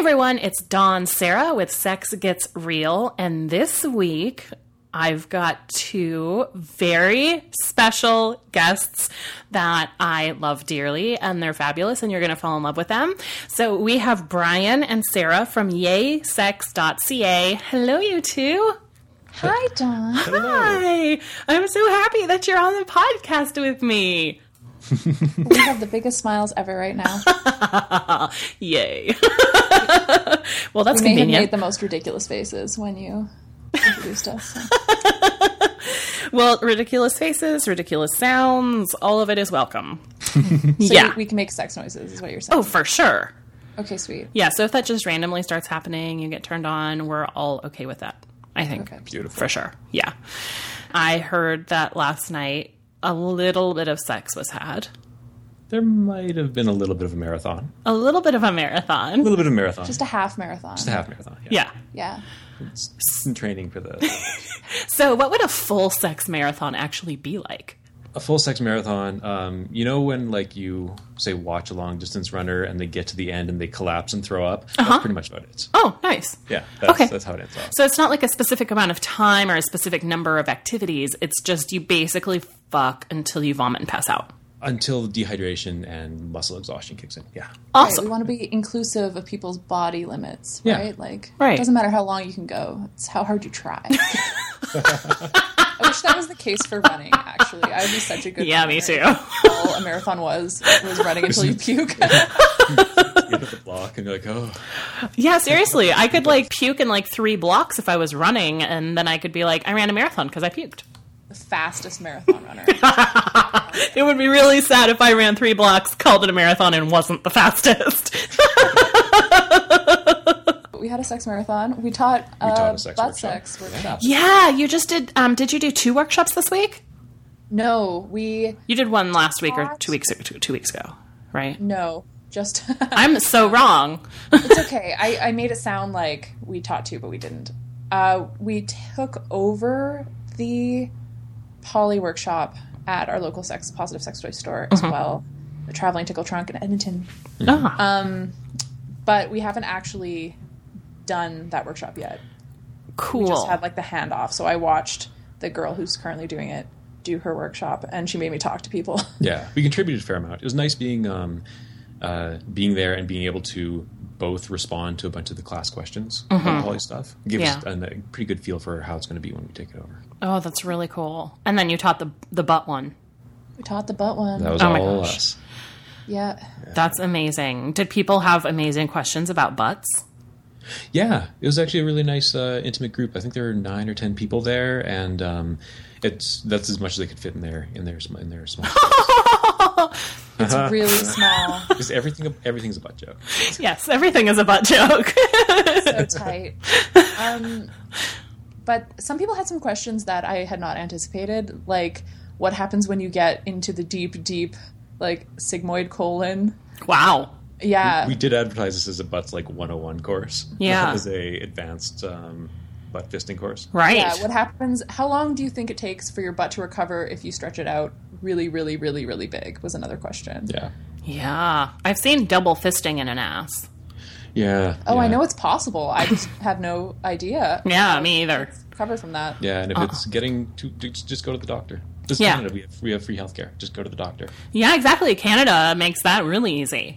everyone, it's Dawn Serra with Sex Gets Real, and this week I've got two very special guests that I love dearly, and they're fabulous, and you're going to fall in love with them. So we have Brian and Sarah from yaysex.ca. Hello, you two. Hi, Dawn. Hi. I'm so happy that you're on the podcast with me. We have the biggest smiles ever right now. Yay. well, that's we may have made the most ridiculous faces when you introduced us. so. Well, ridiculous faces, ridiculous sounds, all of it is welcome. So yeah. you- we can make sex noises, is what you're saying. Oh, for sure. Okay, sweet. Yeah, so if that just randomly starts happening, you get turned on, we're all okay with that. I think. Okay. Beautiful. For sure. Yeah. I heard that last night a little bit of sex was had. There might have been a little bit of a marathon. A little bit of a marathon. A little bit of marathon. Just a half marathon. Just a half marathon. Yeah. Yeah. It's some training for the So, what would a full sex marathon actually be like? A full sex marathon. Um, you know when like you say watch a long distance runner and they get to the end and they collapse and throw up. That's pretty much about it. Oh, nice. Yeah, that's, Okay. that's how it ends off. So, it's not like a specific amount of time or a specific number of activities. It's just you basically fuck until you vomit and pass out. Until dehydration and muscle exhaustion kicks in. Yeah. Right, Awesome. we want to be inclusive of people's body limits, Yeah. right? Like, Right. it doesn't matter how long you can go; it's how hard you try. I wish that was the case for running. Actually, I would be such a good. Yeah, runner. me too. All a marathon was was running until you puke. You hit the block and you're like, oh, Yeah, seriously. I could like puke in like three blocks if I was running, and then I could be like, I ran a marathon because I puked. the fastest marathon runner. It would be really sad if I ran three blocks, called it a marathon, and wasn't the fastest. we had a sex marathon. We taught, uh, taught a sex butt workshop. sex workshop. yeah, you just did. Um, did you do two workshops this week? No, we You did one last week or two weeks two, two weeks ago, right? no, just I'm so wrong. it's okay. I, I made it sound like we taught two, but we didn't. Uh, we took over the poly workshop at our local sex positive sex toy store as well, the traveling tickle trunk in Edmonton. Ah, Um, but we haven't actually done that workshop yet. cool. We just had like the handoff. So I watched the girl who's currently doing it do her workshop, and she made me talk to people. Yeah, we contributed a fair amount. It was nice being um, uh, being there and being able to both respond to a bunch of the class questions and poly stuff. Gives Yeah. a, a pretty good feel for how it's going to be when we take it over. oh, that's really cool. And then you taught the the butt one. we taught the butt one. That was Oh my all gosh. us. yeah. That's amazing. Did people have amazing questions about butts? Yeah, it was actually a really nice, uh, intimate group. I think there were nine or ten people there, and um, it's that's as much as they could fit in their in their in their small. It's really small. Because everything everything's a butt joke. yes, everything is a butt joke. so tight. Um, but some people had some questions that I had not anticipated, like what happens when you get into the deep, deep, like sigmoid colon. wow. Yeah, We did advertise this as a butts like 101 course. Yeah. as a advanced um, butt fisting course. Right. yeah. What happens? How long do you think it takes for your butt to recover if you stretch it out really, really, really, really big? Was another question. Yeah, Yeah, I've seen double fisting in an ass. yeah. Oh, I know it's possible. I just had no idea. Yeah, me either. Recover from that. Yeah, and if it's getting too, just just go to the doctor. Just Yeah. Canada, we have we have free healthcare. Just go to the doctor. Yeah, exactly. Canada makes that really easy.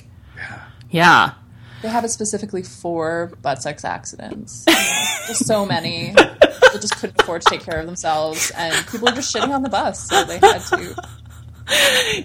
Yeah. They have it specifically for butt sex accidents. Just so many. People just couldn't afford to take care of themselves, and people were just shitting on the bus, so they had to.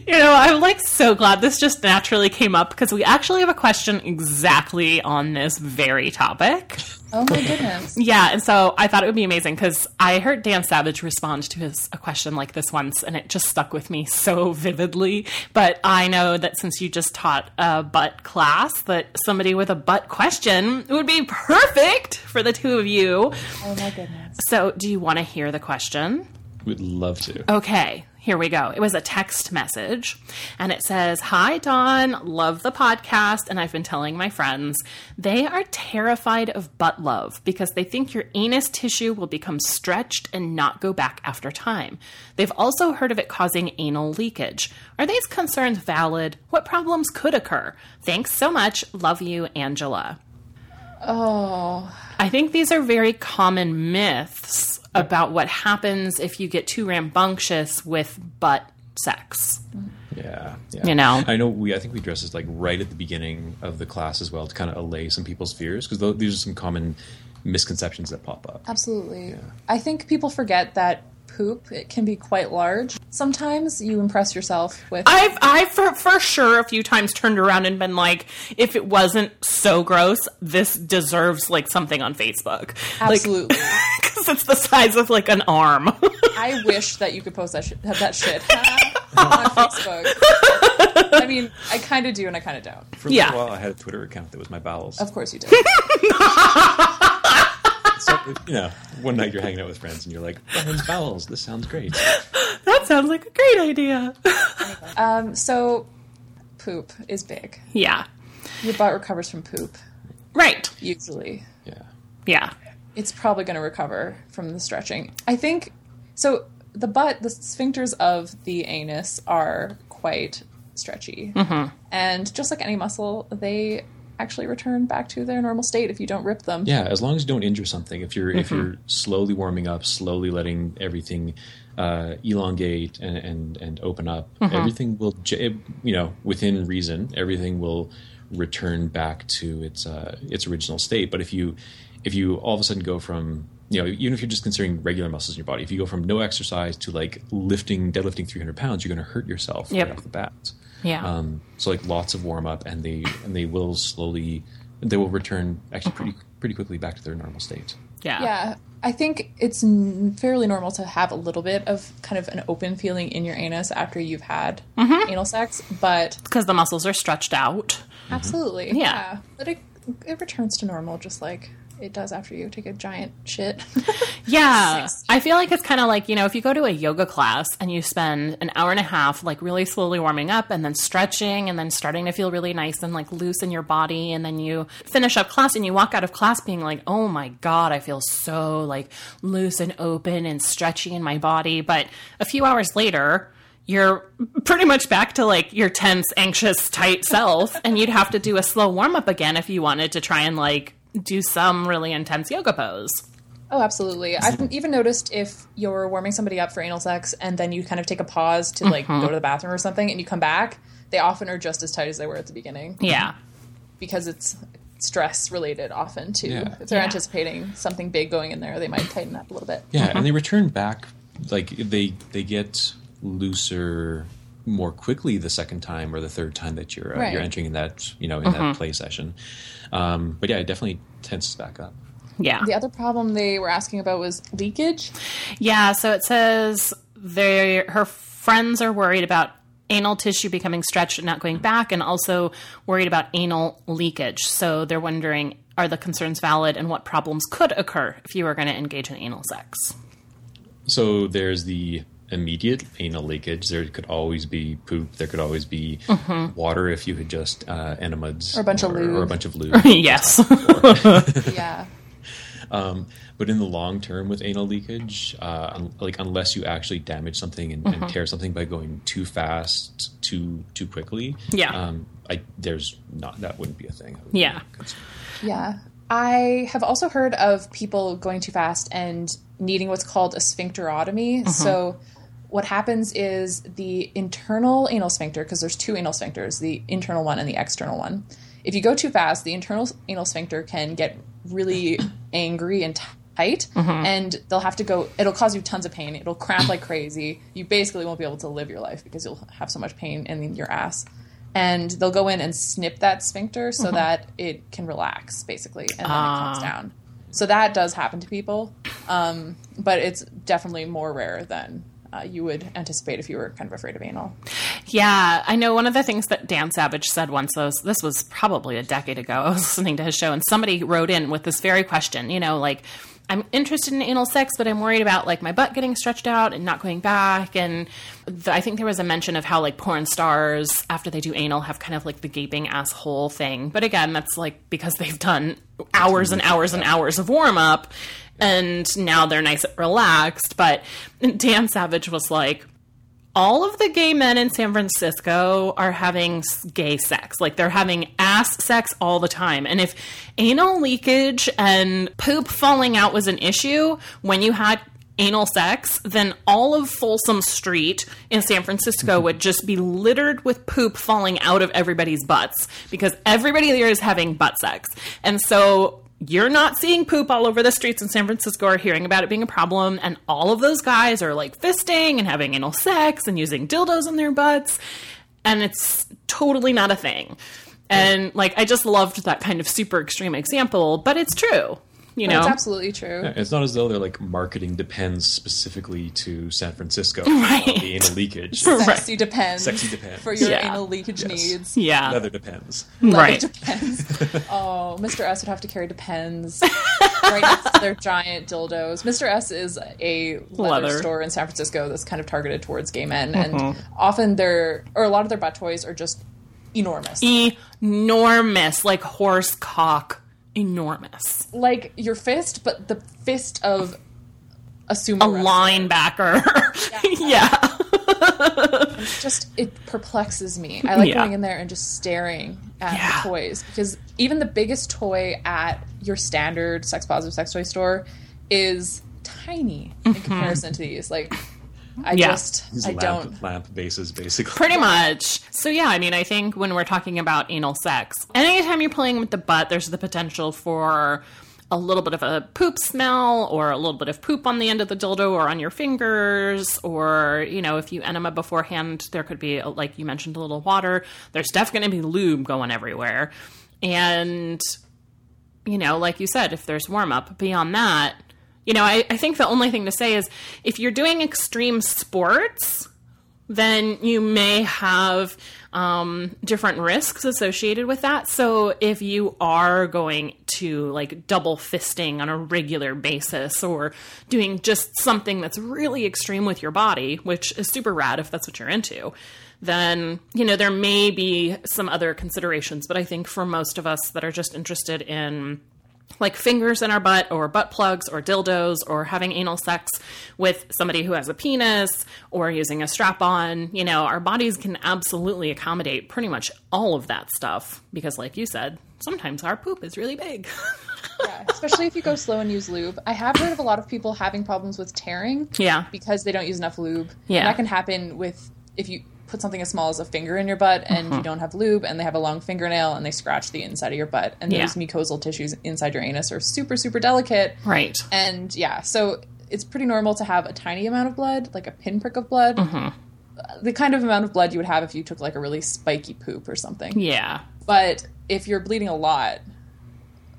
You know, I'm like so glad this just naturally came up because we actually have a question exactly on this very topic. Oh my goodness! Yeah, and so I thought it would be amazing because I heard Dan Savage respond to his a question like this once, and it just stuck with me so vividly. But I know that since you just taught a butt class, that somebody with a butt question would be perfect for the two of you. Oh my goodness! So, do you want to hear the question? We'd love to. Okay, here we go. It was a text message, and it says, Hi, Dawn, love the podcast, and I've been telling my friends they are terrified of butt love because they think your anus tissue will become stretched and not go back after time. They've also heard of it causing anal leakage. Are these concerns valid? What problems could occur? Thanks so much. Love you, Angela. Oh, I think these are very common myths about what happens if you get too rambunctious with butt sex. Yeah, yeah. You know? I know. We I think we addressed this like right at the beginning of the class as well to kind of allay some people's fears because these are some common misconceptions that pop up. absolutely. I think people forget that poop it can be quite large. Sometimes you impress yourself with I've I've for, for sure a few times turned around and been like, if it wasn't so gross, this deserves like something on Facebook. absolutely. Because it's the size of like an arm. I wish that you could post that shit, that shit on Facebook. I mean, I kind of do and I kind of don't. For a Yeah. little while, I had a Twitter account that was my bowels. Of course you did. So, you know, one night you're hanging out with friends and you're like, Brian's bowels. This sounds great. that sounds like a great idea. Um, so, poop is big. yeah. Your butt recovers from poop, Right. usually. Yeah. Yeah. It's probably going to recover from the stretching. I think so. The butt, the sphincters of the anus are quite stretchy. And just like any muscle, they actually return back to their normal state if you don't rip them. Yeah, as long as you don't injure something. If you're if Mm-hmm. you're slowly warming up, slowly letting everything uh, elongate and, and and open up, Mm-hmm. everything will you know within reason, everything will return back to its uh, its original state. But if you if you all of a sudden go from you know even if you're just considering regular muscles in your body, if you go from no exercise to like lifting deadlifting 300 pounds, you're going to hurt yourself Yep. right off the bat. Yeah. Um, so like lots of warm up, and they and they will slowly they will return actually pretty pretty quickly back to their normal state. yeah. Yeah, I think it's n- fairly normal to have a little bit of kind of an open feeling in your anus after you've had anal sex, but Because the muscles are stretched out. absolutely, Yeah. But it it returns to normal just like it does after you take a giant shit. Yeah. I feel like it's kind of like, you know, if you go to a yoga class and you spend an hour and a half, like really slowly warming up and then stretching and then starting to feel really nice and like loose in your body. And then you finish up class and you walk out of class being like, oh my God, I feel so like loose and open and stretchy in my body. But a few hours later, you're pretty much back to like your tense, anxious, tight self. and you'd have to do a slow warm up again if you wanted to try and like do some really intense yoga pose. Oh, absolutely. I've even noticed if you're warming somebody up for anal sex and then you kind of take a pause to like go mm-hmm. to the bathroom or something and you come back, they often are just as tight as they were at the beginning Yeah. because it's stress related often too. Yeah. If they're Yeah. anticipating something big going in there, they might tighten up a little bit. Yeah, and they mm-hmm. return back like they they get looser more quickly the second time or the third time that you're uh, Right. you're entering in that you know in that mm-hmm. play session. Um, but yeah, it definitely tenses back up. Yeah. The other problem they were asking about was leakage. Yeah, so it says they her friends are worried about anal tissue becoming stretched and not going back and also worried about anal leakage. So they're wondering are the concerns valid and what problems could occur if you were going to engage in anal sex? So there's the immediate anal leakage. There could always be poop. There could always be water if you had just uh, enemas Or a bunch of lube. or a bunch of lube. yes. yeah. But in the long term, with anal leakage, uh, un- like unless you actually damage something and, and tear something by going too fast, too too quickly, Yeah. um, I there's not that wouldn't be a thing. Would Yeah. Yeah. I have also heard of people going too fast and needing what's called a sphincterotomy. So, what happens is the internal anal sphincter, because there's two anal sphincters, the internal one and the external one. If you go too fast, the internal anal sphincter can get really angry and tight, mm-hmm. and they'll have to go, it'll cause you tons of pain. It'll cramp like crazy. You basically won't be able to live your life because you'll have so much pain in your ass and they'll go in and snip that sphincter so mm-hmm. that it can relax basically and then it ah. comes down so that does happen to people um, but it's definitely more rare than uh, you would anticipate if you were kind of afraid of anal Yeah, I know one of the things that Dan Savage said once was this was probably a decade ago. I was listening to his show and somebody wrote in with this very question, you know, like I'm interested in anal sex, but I'm worried about like my butt getting stretched out and not going back. And th- I think there was a mention of how like porn stars after they do anal have kind of like the gaping asshole thing. But again, that's like because they've done hours and hours and hours of warm up and now they're nice and relaxed. But Dan Savage was like, all of the gay men in San Francisco are having gay sex. Like they're having ass sex all the time. And if anal leakage and poop falling out was an issue when you had anal sex, then all of Folsom Street in San Francisco mm-hmm. would just be littered with poop falling out of everybody's butts because everybody there is having butt sex. And so you're not seeing poop all over the streets in San Francisco or hearing about it being a problem. And all of those guys are like fisting and having anal sex and using dildos in their butts. And it's totally not a thing. And like, I just loved that kind of super extreme example, but it's true. You know, It's absolutely true. It's not as though they're like marketing depends specifically to San Francisco. Right. about The anal leakage. Sexy depends. Sexy depends. For your Yeah. anal leakage Yes. needs. yeah, Leather depends. Leather right. Depends. oh, Mr. S would have to carry Depends right next to their giant dildos. Mr. S is a leather, Leather. store in San Francisco that's kind of targeted towards gay men, and mm-hmm. often their or a lot of their butt toys are just enormous, enormous, like horse cock, enormous. like your fist, but the fist of a sumo A wrestler. linebacker. yeah. just it perplexes me. I like Yeah. going in there and just staring at Yeah. the toys because even the biggest toy at your standard sex positive sex toy store is tiny in mm-hmm. comparison to these. Like, I. Yeah. just These I lamp, don't. lamp bases, basically. Pretty much. So yeah, I mean, I think when we're talking about anal sex, anytime you're playing with the butt, there's the potential for a little bit of a poop smell or a little bit of poop on the end of the dildo or on your fingers or you know if you enema beforehand there could be like you mentioned a little water there's definitely going to be lube going everywhere and you know like you said if there's warm up beyond that you know I, I think the only thing to say is if you're doing extreme sports then you may have um, different risks associated with that. So if you are going to like double fisting on a regular basis or doing just something that's really extreme with your body, which is super rad if that's what you're into, then, you know, there may be some other considerations. But I think for most of us that are just interested in like fingers in our butt or butt plugs or dildos or having anal sex with somebody who has a penis or using a strap on, you know, our bodies can absolutely accommodate pretty much all of that stuff because, like you said, sometimes our poop is really big. Yeah, especially if you go slow and use lube. I have heard of a lot of people having problems with tearing. Yeah. because they don't use enough lube. Yeah. and that can happen with if you put something as small as a finger in your butt and Mm-hmm. you don't have lube and they have a long fingernail and they scratch the inside of your butt and Yeah. those mucosal tissues inside your anus are super super delicate right. and yeah so it's pretty normal to have a tiny amount of blood like a pinprick of blood Mm-hmm. the kind of amount of blood you would have if you took like a really spiky poop or something Yeah. but if you're bleeding a lot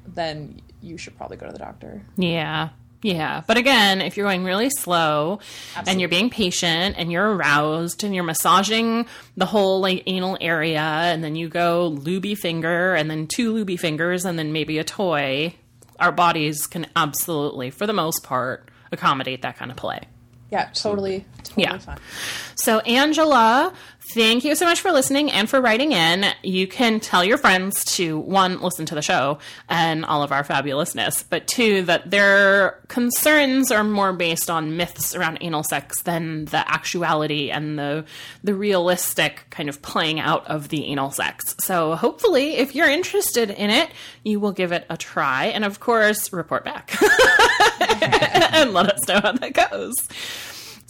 then you should probably go to the doctor Yeah. Yeah. But again, if you're going really slow and you're being patient and you're aroused and you're massaging the whole like anal area and then you go looby finger and then two looby fingers and then maybe a toy, our bodies can absolutely, for the most part, accommodate that kind of play. yeah totally totally Yeah. fine So, Angela, thank you so much for listening and for writing in. You can tell your friends to one, listen to the show and all of our fabulousness, but two, that their concerns are more based on myths around anal sex than the actuality and the the realistic kind of playing out of the anal sex. So, hopefully, if you're interested in it, you will give it a try, and of course, report back and let us know how that goes.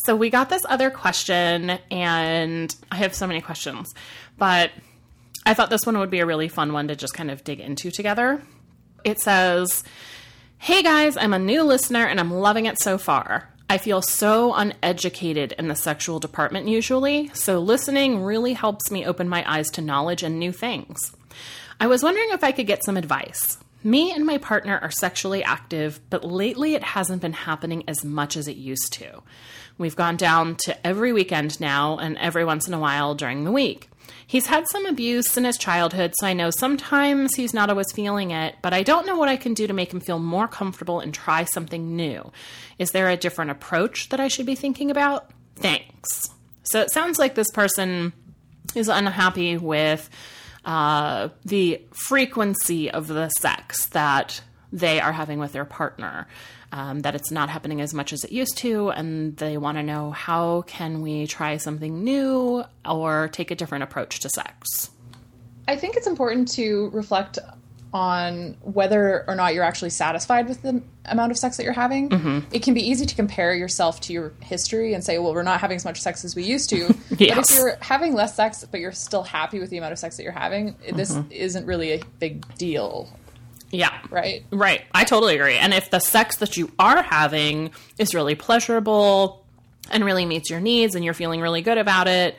So we got this other question, and I have so many questions, but I thought this one would be a really fun one to just kind of dig into together. It says, Hey guys, I'm a new listener and I'm loving it so far. I feel so uneducated in the sexual department usually, so listening really helps me open my eyes to knowledge and new things. I was wondering if I could get some advice. Me and my partner are sexually active, but lately it hasn't been happening as much as it used to. We've gone down to every weekend now and every once in a while during the week. He's had some abuse in his childhood, so I know sometimes he's not always feeling it, but I don't know what I can do to make him feel more comfortable and try something new. Is there a different approach that I should be thinking about? Thanks. So it sounds like this person is unhappy with uh, the frequency of the sex that they are having with their partner. Um, that it's not happening as much as it used to, and they want to know how can we try something new or take a different approach to sex. I think it's important to reflect on whether or not you're actually satisfied with the amount of sex that you're having. Mm-hmm. It can be easy to compare yourself to your history and say, well, we're not having as much sex as we used to. But if you're having less sex, but you're still happy with the amount of sex that you're having, this Mm-hmm. isn't really a big deal, Yeah. right? Right. I totally agree. And if the sex that you are having is really pleasurable and really meets your needs and you're feeling really good about it,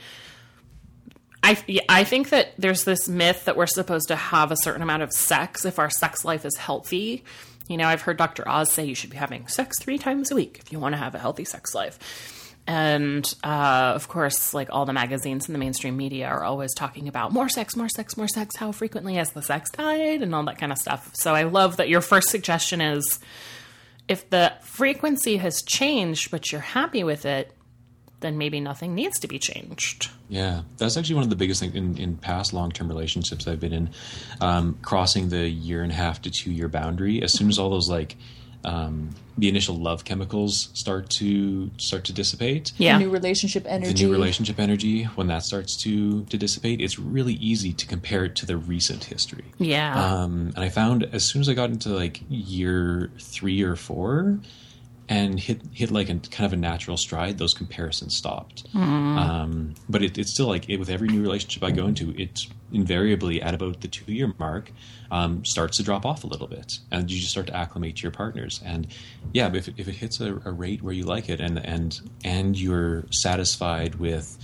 I, I think that there's this myth that we're supposed to have a certain amount of sex if our sex life is healthy. You know, I've heard Dr. Oz say you should be having sex three times a week if you want to have a healthy sex life. And uh, of course, like all the magazines and the mainstream media are always talking about more sex, more sex, more sex. How frequently has the sex died, and all that kind of stuff. So I love that your first suggestion is if the frequency has changed, but you're happy with it, then maybe nothing needs to be changed. Yeah, that's actually one of the biggest things in, in past long term relationships I've been in. Um, crossing the year and a half to two year boundary, as soon as all those like um, the initial love chemicals start to start to dissipate, Yeah. the New relationship energy. the new relationship energy when that starts to to dissipate, it's really easy to compare it to the recent history. Yeah. Um, and I found as soon as I got into like year three or four, and hit hit like a kind of a natural stride, those comparisons stopped. Um, but it, it's still like it, with every new relationship I go into, it's invariably at about the two year mark um, starts to drop off a little bit, and you just start to acclimate to your partners. And yeah, if, it- if it hits a, a rate where you like it, and and and you're satisfied with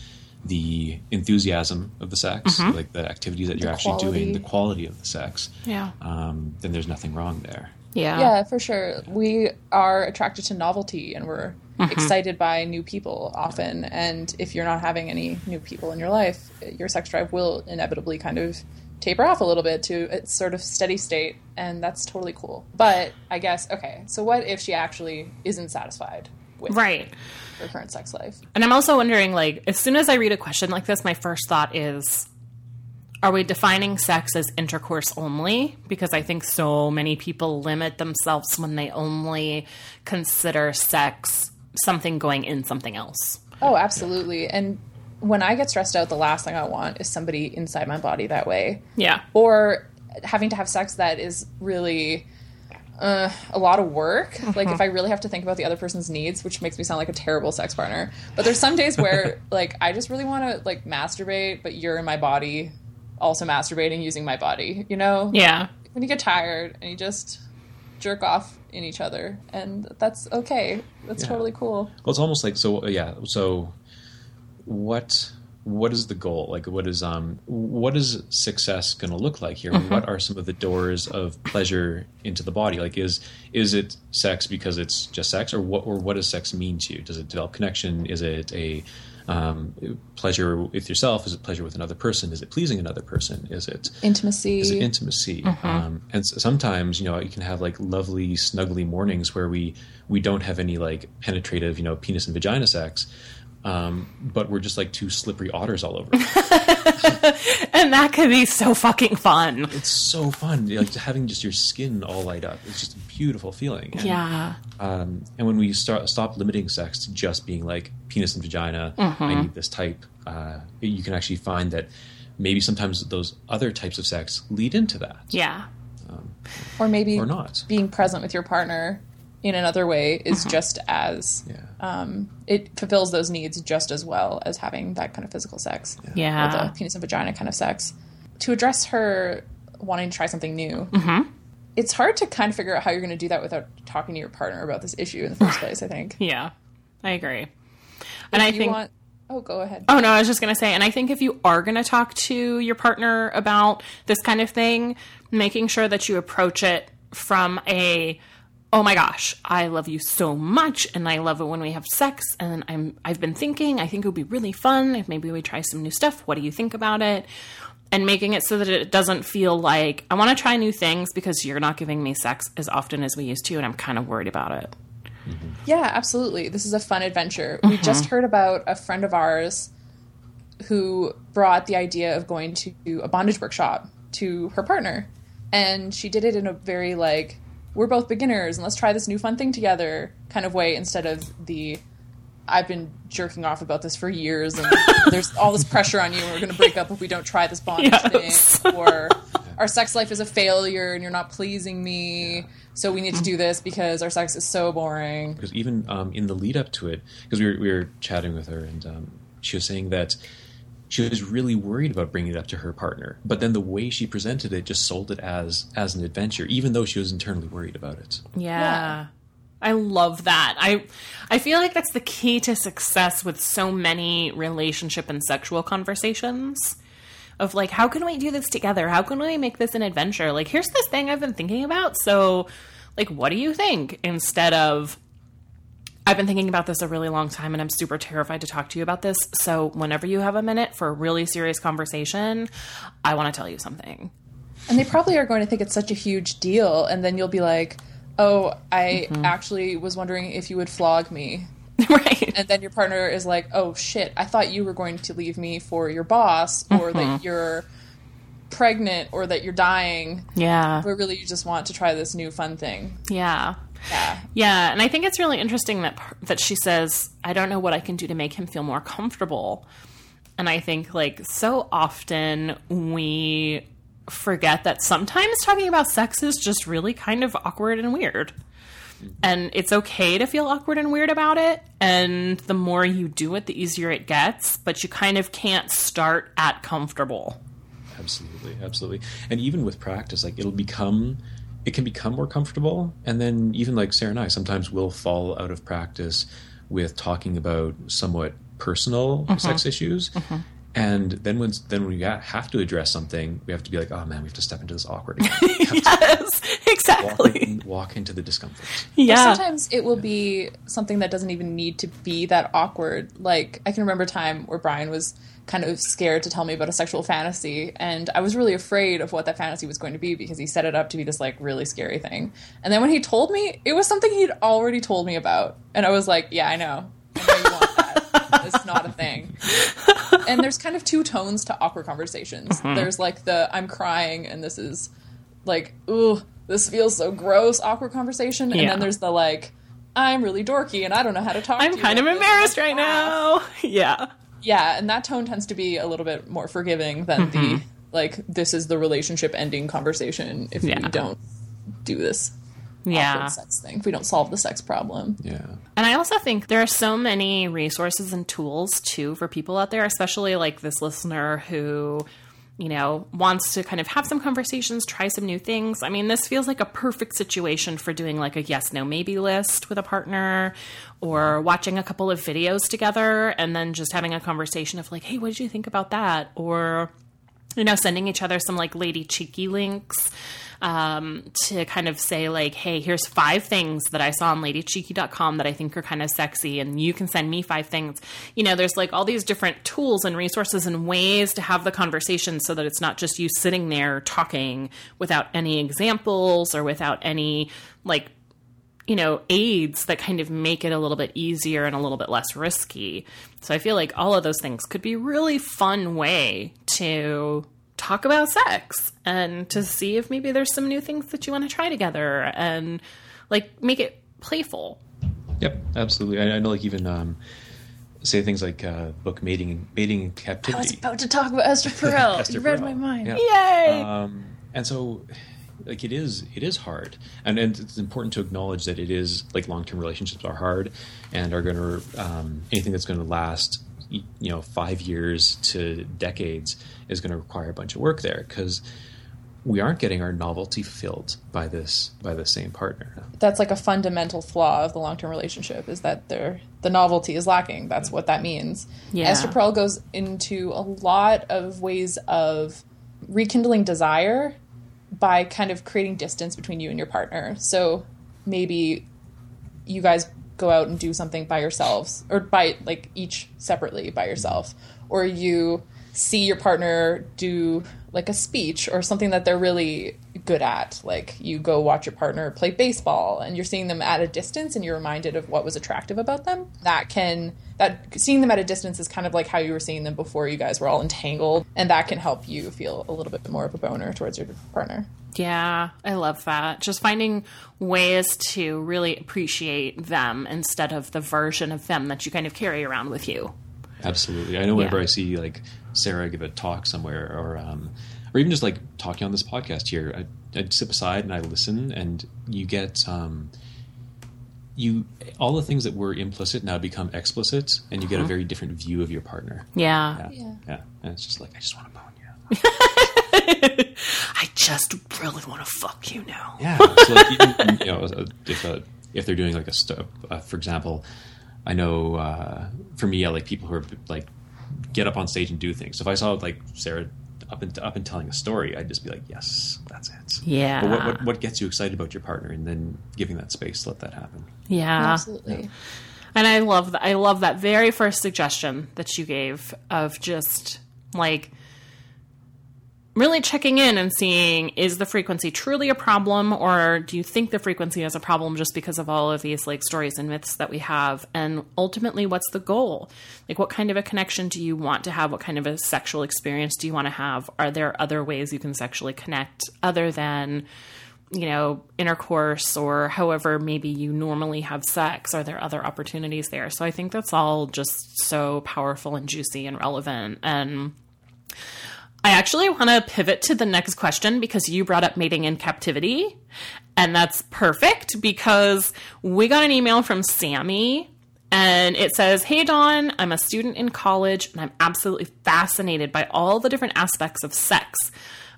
the enthusiasm of the sex, like the activities that you're actually doing, the quality of the sex, yeah. um, then there's nothing wrong there. Yeah. Yeah, for sure. We are attracted to novelty and we're Mm-hmm. excited by new people often. And if you're not having any new people in your life, your sex drive will inevitably kind of taper off a little bit to its sort of steady state. And that's totally cool. But I guess, okay, so what if she actually isn't satisfied with Right. her current sex life? And I'm also wondering, like, as soon as I read a question like this, my first thought is, are we defining sex as intercourse only? Because I think so many people limit themselves when they only consider sex something going in something else. Oh, absolutely. And when I get stressed out, the last thing I want is somebody inside my body that way. Yeah. or having to have sex that is really uh, a lot of work. Like if I really have to think about the other person's needs, which makes me sound like a terrible sex partner. But there's some days where like I just really want to like masturbate, but you're in my body, also masturbating using my body. You know? Yeah. When you get tired and you just jerk off in each other, and that's okay. That's Yeah. totally cool. Well, it's almost like so. Yeah. So, what what is the goal? Like, what is um what is success going to look like here? What are some of the doors of pleasure into the body? Like, is is it sex because it's just sex, or what or what does sex mean to you? Does it develop connection? Is it a um, pleasure with yourself? Is it pleasure with another person? Is it pleasing another person? Is it Intimacy. is it intimacy. Um, and s- sometimes, you know, you can have like lovely, snuggly mornings where we we don't have any like penetrative, you know, penis and vagina sex, um, but we're just like two slippery otters all over. And that could be so fucking fun. it's so fun, like having just your skin all light up. It's just a beautiful feeling. And, Yeah. Um, and when we start stop limiting sex to just being like penis and vagina, I need this type, uh, you can actually find that maybe sometimes those other types of sex lead into that Yeah. or maybe or not. being present with your partner in another way is just as Yeah. um, it fulfills those needs just as well as having that kind of physical sex or Yeah. the penis and vagina kind of sex to address her wanting to try something new Mm-hmm. it's hard to kind of figure out how you're going to do that without talking to your partner about this issue in the first place i think Yeah. I agree. And I you think want oh go ahead Oh no, I was just gonna say, and I think if you are gonna talk to your partner about this kind of thing, making sure that you approach it from a oh my gosh, I love you so much and I love it when we have sex and I'm I've been thinking, I think it would be really fun if maybe we try some new stuff. What do you think about it? And making it so that it doesn't feel like I want to try new things because you're not giving me sex as often as we used to and I'm kind of worried about it. Mm-hmm. Yeah, absolutely. This is a fun adventure. We mm-hmm. just heard about a friend of ours who brought the idea of going to a bondage workshop to her partner. And she did it in a very like we're both beginners and let's try this new fun thing together kind of way instead of the I've been jerking off about this for years and there's all this pressure on you and we're going to break up if we don't try this bondage Yes. thing or our sex life is a failure and you're not pleasing me so we need to do this because our sex is so boring. because even um, in the lead up to it, because we were, we were chatting with her and um, she was saying that she was really worried about bringing it up to her partner, but then the way she presented it just sold it as as an adventure, even though she was internally worried about it. Yeah. Yeah. I love that. I I feel like that's the key to success with so many relationship and sexual conversations. Of like, how can we do this together? How can we make this an adventure? Like, here's this thing I've been thinking about. So, like, what do you think? Instead of, I've been thinking about this a really long time and I'm super terrified to talk to you about this. So, whenever you have a minute for a really serious conversation, I want to tell you something. And they probably are going to think it's such a huge deal and then you'll be like, "Oh, I mm-hmm. actually was wondering if you would flog me." right. and then your partner is like, "Oh shit, I thought you were going to leave me for your boss, or that mm-hmm. you're pregnant, or that you're dying, Yeah. but really you just want to try this new fun thing." Yeah. Yeah, Yeah, and I think it's really interesting that that she says, "I don't know what I can do to make him feel more comfortable." And I think like so often we forget that sometimes talking about sex is just really kind of awkward and weird. And it's okay to feel awkward and weird about it, and the more you do it, the easier it gets, but you kind of can't start at comfortable. Absolutely, absolutely. And even with practice, like it'll become, it can become more comfortable. And then even like Sarah and I, sometimes will fall out of practice with talking about somewhat personal mm-hmm. sex issues. Mm-hmm. And then when then we have to address something, we have to be like, oh man, we have to step into this awkward again. We have Yes, walk, exactly. in- walk into the discomfort. Yeah. sometimes it will be something that doesn't even need to be that awkward. Like I can remember a time where Brian was kind of scared to tell me about a sexual fantasy and I was really afraid of what that fantasy was going to be because he set it up to be this like really scary thing. And then when he told me, it was something he'd already told me about. And I was like, yeah, I know. I know you want that. it's not a thing. And there's kind of two tones to awkward conversations. Mm-hmm. There's like the I'm crying and this is like, ooh, this feels so gross, awkward conversation. And then there's the like, I'm really dorky and I don't know how to talk I'm to you kind of embarrassed right ah. now. Yeah. Yeah, and that tone tends to be a little bit more forgiving than the mm-hmm. like this is the relationship ending conversation if Yeah. we don't do this Yeah. sex thing. If we don't solve the sex problem. Yeah. And I also think there are so many resources and tools too for people out there, especially like this listener who, you know, wants to kind of have some conversations, try some new things. I mean, this feels like a perfect situation for doing like a yes, no, maybe list with a partner or watching a couple of videos together and then just having a conversation of like, hey, what did you think about that? Or, you know, sending each other some like lady cheeky links um, to kind of say like, hey, here's five things that I saw on ladycheeky.com that I think are kind of sexy, and you can send me five things. You know, there's like all these different tools and resources and ways to have the conversation so that it's not just you sitting there talking without any examples or without any like you know, aids that kind of make it a little bit easier and a little bit less risky. So I feel like all of those things could be a really fun way to talk about sex and to see if maybe there's some new things that you want to try together and like make it playful. Yep, absolutely. I, I know, like even um, say things like uh, book mating, mating in captivity. I was about to talk about Esther Perel. Esther you read Perel. my mind. Yeah. Yay! Um, and so, like it is, it is hard, and and it's important to acknowledge that it is like long term relationships are hard, and are going to um, anything that's going to last, you know, five years to decades is going to require a bunch of work there because we aren't getting our novelty filled by this by the same partner. That's like a fundamental flaw of the long term relationship is that there the novelty is lacking. That's what that means. Yeah. Esther Perel goes into a lot of ways of rekindling desire by kind of creating distance between you and your partner. So maybe you guys go out and do something by yourselves or by like each separately by yourself or you see your partner do like a speech or something that they're really good at. Like you go watch your partner play baseball and you're seeing them at a distance and you're reminded of what was attractive about them. That can that seeing them at a distance is kind of like how you were seeing them before you guys were all entangled and that can help you feel a little bit more of a boner towards your partner. Yeah, I love that. Just finding ways to really appreciate them instead of the version of them that you kind of carry around with you. Absolutely. I know whenever Yeah. I see like Sarah give a talk somewhere or um, or even just like talking on this podcast here, I, I sit beside and I listen and you get um, you all the things that were implicit now become explicit and you get a very different view of your partner. Yeah. Yeah. Yeah. Yeah. And it's just like I just want to bone you. I just really want to fuck you now. Yeah. So like, even, you know, if a, if they're doing like a st- uh, for example, I know uh, for me, I like people who are like get up on stage and do things. So if I saw like Sarah up and up and telling a story, I'd just be like, yes, that's it. Yeah. But what, what what gets you excited about your partner, and then giving that space to let that happen. Yeah. Absolutely. And I love that. I love that very first suggestion that you gave of just like really checking in and seeing is the frequency truly a problem or do you think the frequency is a problem just because of all of these like stories and myths that we have and ultimately what's the goal like what kind of a connection do you want to have what kind of a sexual experience do you want to have are there other ways you can sexually connect other than you know, intercourse or however maybe you normally have sex? Are there other opportunities there? So I think that's all just so powerful and juicy and relevant. And I actually want to pivot to the next question because you brought up mating in captivity. And that's perfect because we got an email from Sammy and it says, Hey, Dawn, I'm a student in college and I'm absolutely fascinated by all the different aspects of sex.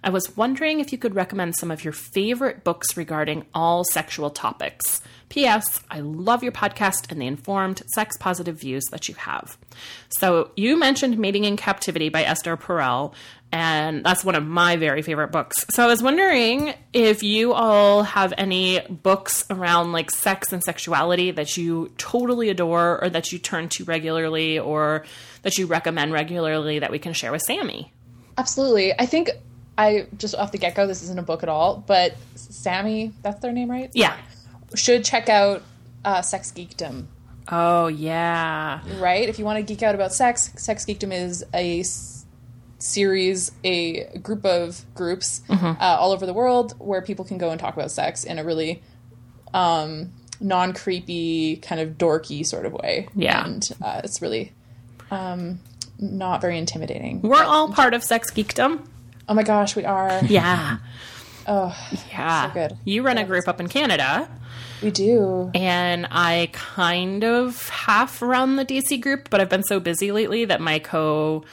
I was wondering if you could recommend some of your favorite books regarding all sexual topics. P.S. I love your podcast and the informed, sex positive views that you have. So, you mentioned Mating in Captivity by Esther Perel, and that's one of my very favorite books. So, I was wondering if you all have any books around like sex and sexuality that you totally adore or that you turn to regularly or that you recommend regularly that we can share with Sammy. Absolutely. I think I just off the get go, this isn't a book at all, but Sammy, that's their name, right? Yeah. Should check out uh, Sex Geekdom, Oh, yeah. right? If you want to geek out about sex, Sex Geekdom is a s- series, a group of groups Mm-hmm. uh, all over the world where people can go and talk about sex in a really um, non creepy, kind of dorky sort of way. Yeah. And uh, it's really um, not very intimidating. We're all part of Sex Geekdom. Oh my gosh, we are. Yeah. Oh, Yeah. So good. You run a group up in Canada, we do. and I kind of half run the DC group, but I've been so busy lately that my co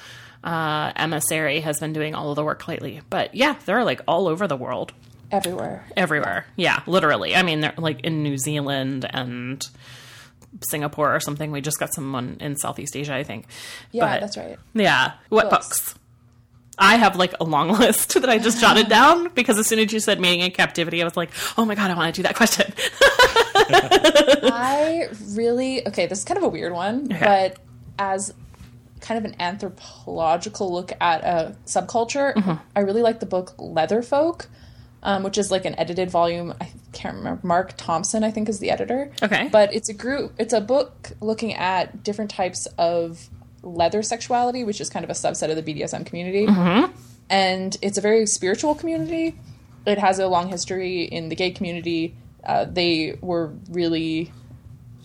uh, emissary has been doing all of the work lately. But yeah, they're like all over the world, Everywhere. everywhere. Yeah, literally. I mean, they're like in New Zealand and Singapore or something. We just got someone in Southeast Asia, I think. Yeah, But- that's right. Yeah. What Books. books? I have like a long list that I just jotted down because as soon as you said mating in captivity, I was like, oh my God, I want to do that question. I really okay. This is kind of a weird one, Okay. but as kind of an anthropological look at a subculture, Mm-hmm. I really like the book Leatherfolk, um, which is like an edited volume. I can't remember. Mark Thompson, I think, is the editor. Okay. but it's a group. It's a book looking at different types of leather sexuality, which is kind of a subset of the BDSM community. And it's a very spiritual community. It has a long history in the gay community. Uh, they were really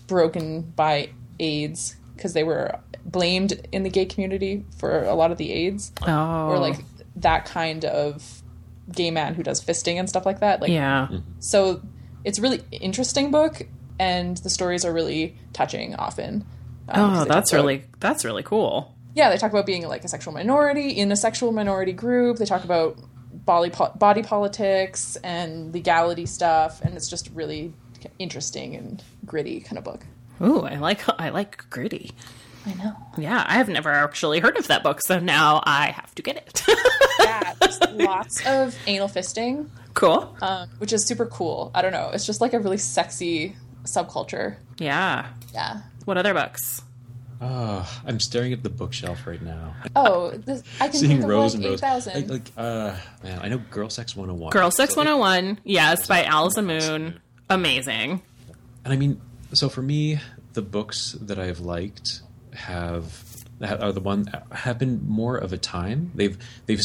broken by AIDS because they were blamed in the gay community for a lot of the AIDS Oh. or like that kind of gay man who does fisting and stuff like that. Like yeah. so it's a really interesting book and the stories are really touching often. Oh, that's about- really that's really cool. yeah. They talk about being like a sexual minority in a sexual minority group. They talk about body po- body politics and legality stuff, and it's just really interesting and gritty kind of book. Ooh, I like I like gritty. I know. Yeah, I have never actually heard of that book, so now I have to get it. Yeah, there's lots of anal fisting, cool. um, which is super cool. I don't know. It's just like a really sexy subculture. Yeah. Yeah. What other books? Oh, I'm staring at the bookshelf right now. Oh, this, I can Seeing think of rows like and rows. eight thousand. Like, like, uh, man, I know Girl Sex 101. Girl Sex So it- 101. Yes, by Allison Moon. Amazing. And I mean, so for me, the books that I've liked have are the one have been more of a time. They've they've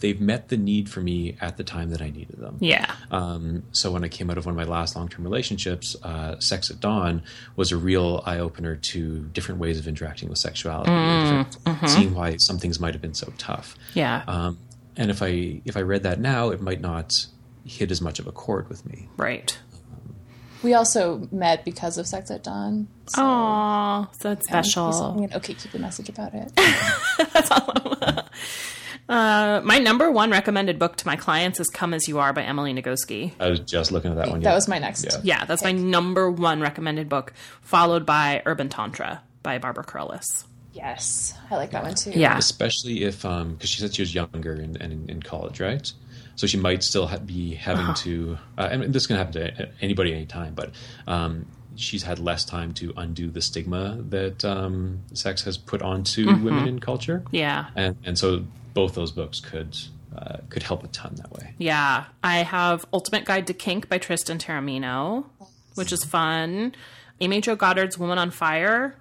they've met the need for me at the time that I needed them. Yeah. Um, so when I came out of one of my last long term relationships, uh, Sex at Dawn was a real eye opener to different ways of interacting with sexuality, different- seeing why some things might have been so tough. Yeah. Um, and if I if I read that now, it might not hit as much of a chord with me. right. we also met because of Sex at Dawn. So Aw, so it's he sent special. me an OkCupid message about it. Uh, my number one recommended book to my clients is Come As You Are by Emily Nagoski. I was just looking at that one. that yeah. was my next. Yeah. Yeah, that's my number one recommended book, followed by Urban Tantra by Barbara Carrellas. Yes, I like that one too. Yeah. especially if um because she said she was younger and, and in, in college right so she might still ha- be having Uh-huh. to uh, and this can happen to anybody anytime but um she's had less time to undo the stigma that um sex has put onto Mm-hmm. women in culture Yeah. and and so both those books could uh, could help a ton that way Yeah. I have Ultimate Guide to Kink by Tristan Taormino, which is fun. Amy Jo Goddard's Woman on Fire.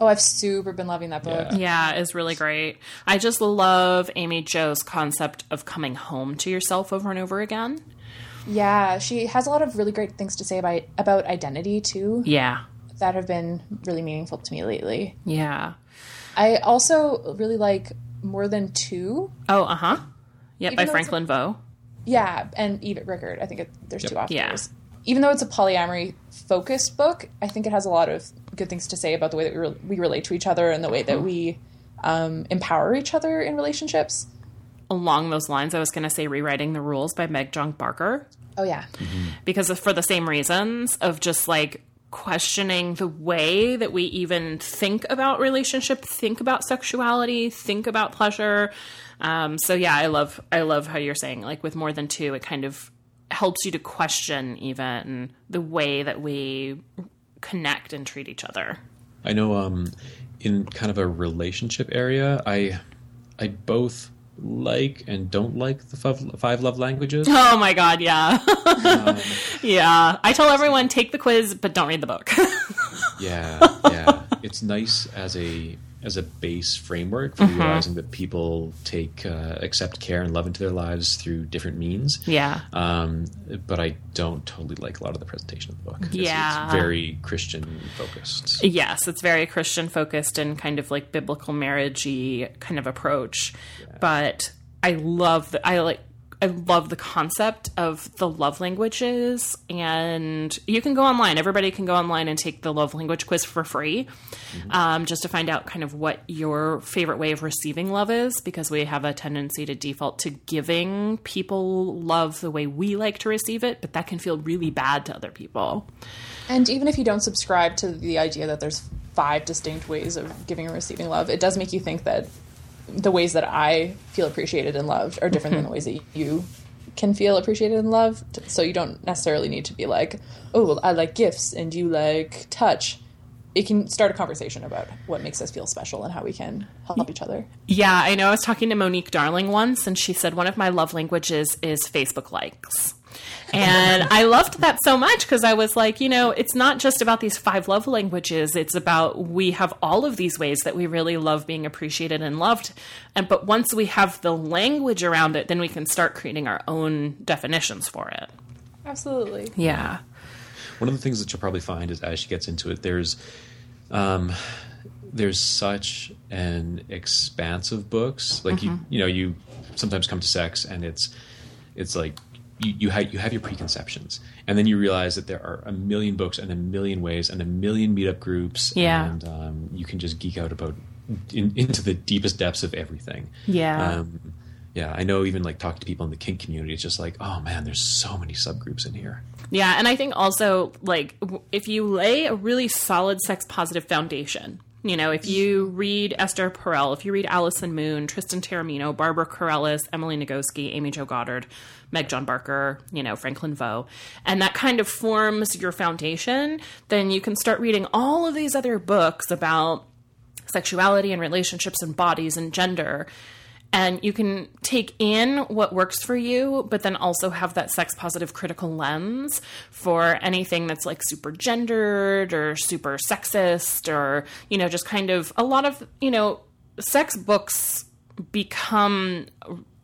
Oh, I've super been loving that book. Yeah. Yeah, is really great. I just love Amy Jo's concept of coming home to yourself over and over again. Yeah, she has a lot of really great things to say about about identity too Yeah. that have been really meaningful to me lately. Yeah. I also really like More Than Two. Oh, uh huh. Yep, Even by Franklin Veaux. Yeah, and Eve Rickert. I think it, there's two authors. Yeah. Even though it's a polyamory focused book, I think it has a lot of good things to say about the way that we, re- we relate to each other and the way that we um, empower each other in relationships. Along those lines, I was going to say Rewriting the Rules by Meg John Barker. Oh yeah, because of, for the same reasons of just like questioning the way that we even think about relationship, think about sexuality, think about pleasure. Um, so yeah, I love I love how you're saying like with more than two, it kind of helps you to question even the way that we connect and treat each other. I know um, in kind of a relationship area, I I both like and don't like the five, love languages. Oh my god, yeah. Um, yeah. I tell everyone take the quiz but don't read the book. yeah, yeah. It's nice as a as a base framework for realizing that people take uh, accept care and love into their lives through different means. yeah. Um, but I don't totally like a lot of the presentation of the book. It's- Yeah. it's very Christian focused. Yes, it's very Christian focused and kind of like biblical marriagey kind of approach. But I love the I like I love the concept of the love languages and you can go online. Everybody can go online and take the love language quiz for free. Um, just to find out kind of what your favorite way of receiving love is, because we have a tendency to default to giving people love the way we like to receive it, but that can feel really bad to other people. and even if you don't subscribe to the idea that there's five distinct ways of giving and receiving love, it does make you think that the ways that I feel appreciated and loved are different than the ways that you can feel appreciated and loved. So you don't necessarily need to be like, oh, well, I like gifts and you like touch. It can start a conversation about what makes us feel special and how we can help each other. Yeah, I know. I was talking to Monique Darling once, and she said one of my love languages is Facebook likes. And I loved that so much because I was like, you know, it's not just about these five love languages. It's about we have all of these ways that we really love being appreciated and loved. And but once we have the language around it, then we can start creating our own definitions for it. Absolutely. Yeah. One of the things that you'll probably find is as she gets into it, there's um, there's such an expanse of books. Like you, you know, you sometimes come to sex and it's it's like you you, ha- you have your preconceptions, and then you realize that there are a million books and a million ways and a million meetup groups. Yeah. and um, you can just geek out about in, into the deepest depths of everything. Yeah. Um, yeah, I know. Even like talking to people in the kink community, it's just like, oh man, there's so many subgroups in here. Yeah, and I think also like if you lay a really solid sex positive foundation, you know, if you read Esther Perel, if you read Allison Moon, Tristan Taormino, Barbara Carrellas, Emily Nagoski, Amy Jo Goddard, Meg John Barker, you know, Franklin Veaux, and that kind of forms your foundation, then you can start reading all of these other books about sexuality and relationships and bodies and gender. And you can take in what works for you, but then also have that sex positive critical lens for anything that's like super gendered or super sexist or, you know, just kind of a lot of, you know, sex books become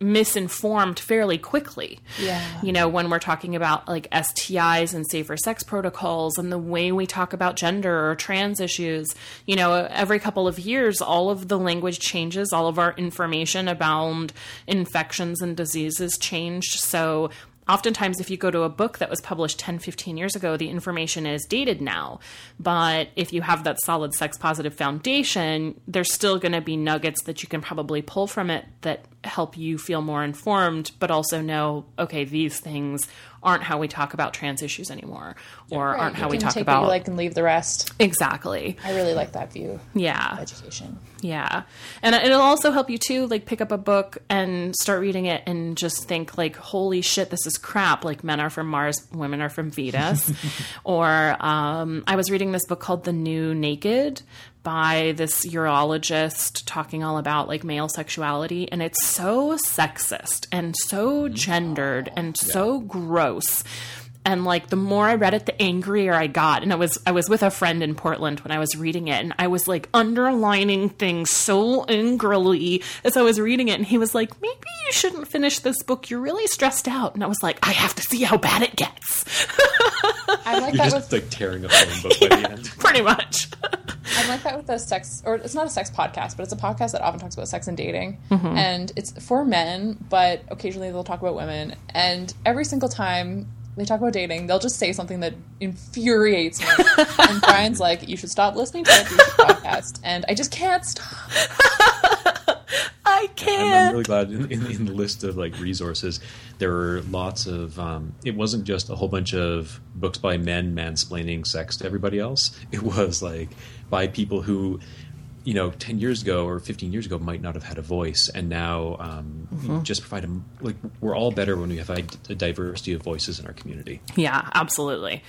misinformed fairly quickly. Yeah. You know, when we're talking about like STIs and safer sex protocols and the way we talk about gender or trans issues, you know, every couple of years, all of the language changes, all of our information about infections and diseases changed. So oftentimes if you go to a book that was published 10 15 years ago the information is dated now but if you have that solid sex positive foundation there's still going to be nuggets that you can probably pull from it that help you feel more informed but also know okay these things aren't how we talk about trans issues anymore or aren't how you we talk about like and leave the rest. exactly I really like that view. yeah of Education. yeah. And it'll also help you too, like pick up a book and start reading it and just think like, holy shit, this is crap. Like men are from Mars, women are from Venus. or um, I was reading this book called The New Naked by this urologist talking all about like male sexuality and it's so sexist and so mm. gendered and so gross and like the more I read it, the angrier I got. And I was I was with a friend in Portland when I was reading it, and I was like underlining things so angrily as I was reading it. And he was like, "Maybe you shouldn't finish this book. You're really stressed out." And I was like, "I have to see how bad it gets." I like You're that just with like tearing a phone book by the end. Pretty much. I like that with the sex, or it's not a sex podcast, but it's a podcast that often talks about sex and dating, Mm-hmm. and it's for men, but occasionally they'll talk about women. And every single time they talk about dating, they'll just say something that infuriates me. and Brian's like, "You should stop listening to the podcast," and I just can't stop. I I'm, can't. I'm really glad in, in, in the list of like resources there were lots of. Um, it wasn't just a whole bunch of books by men mansplaining sex to everybody else. It was like by people who, you know, ten years ago or fifteen years ago might not have had a voice, and now um, just provide them. Like we're all better when we have a, a diversity of voices in our community. Yeah, absolutely.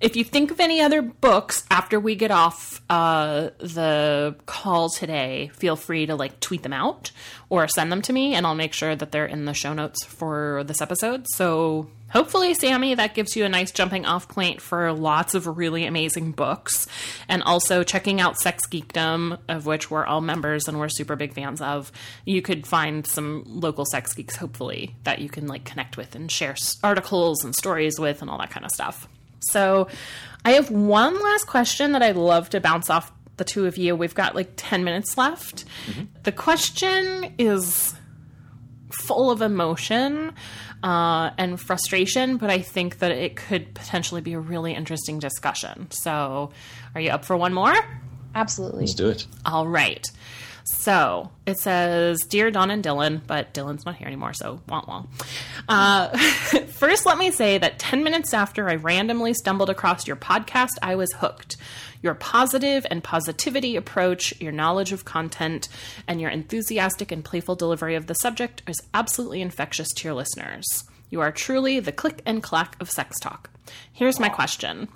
If you think of any other books after we get off uh, the call today, feel free to like tweet them out or send them to me, and I'll make sure that they're in the show notes for this episode. So hopefully, Sammy, that gives you a nice jumping off point for lots of really amazing books, and also checking out Sex Geekdom, of which we're all members and we're super big fans of. You could find some local sex geeks, hopefully, that you can like connect with and share articles and stories with, and all that kind of stuff. So, I have one last question that I'd love to bounce off the two of you. We've got like 10 minutes left. The question is full of emotion uh, and frustration, but I think that it could potentially be a really interesting discussion. So, are you up for one more? Absolutely. Let's do it. All right. So it says, Dear Dawn and Dylan, but Dylan's not here anymore, so wah wah. Uh, first, let me say that 10 minutes after I randomly stumbled across your podcast, I was hooked. Your positive and positivity approach, your knowledge of content, and your enthusiastic and playful delivery of the subject is absolutely infectious to your listeners. You are truly the click and clack of sex talk. Here's my question.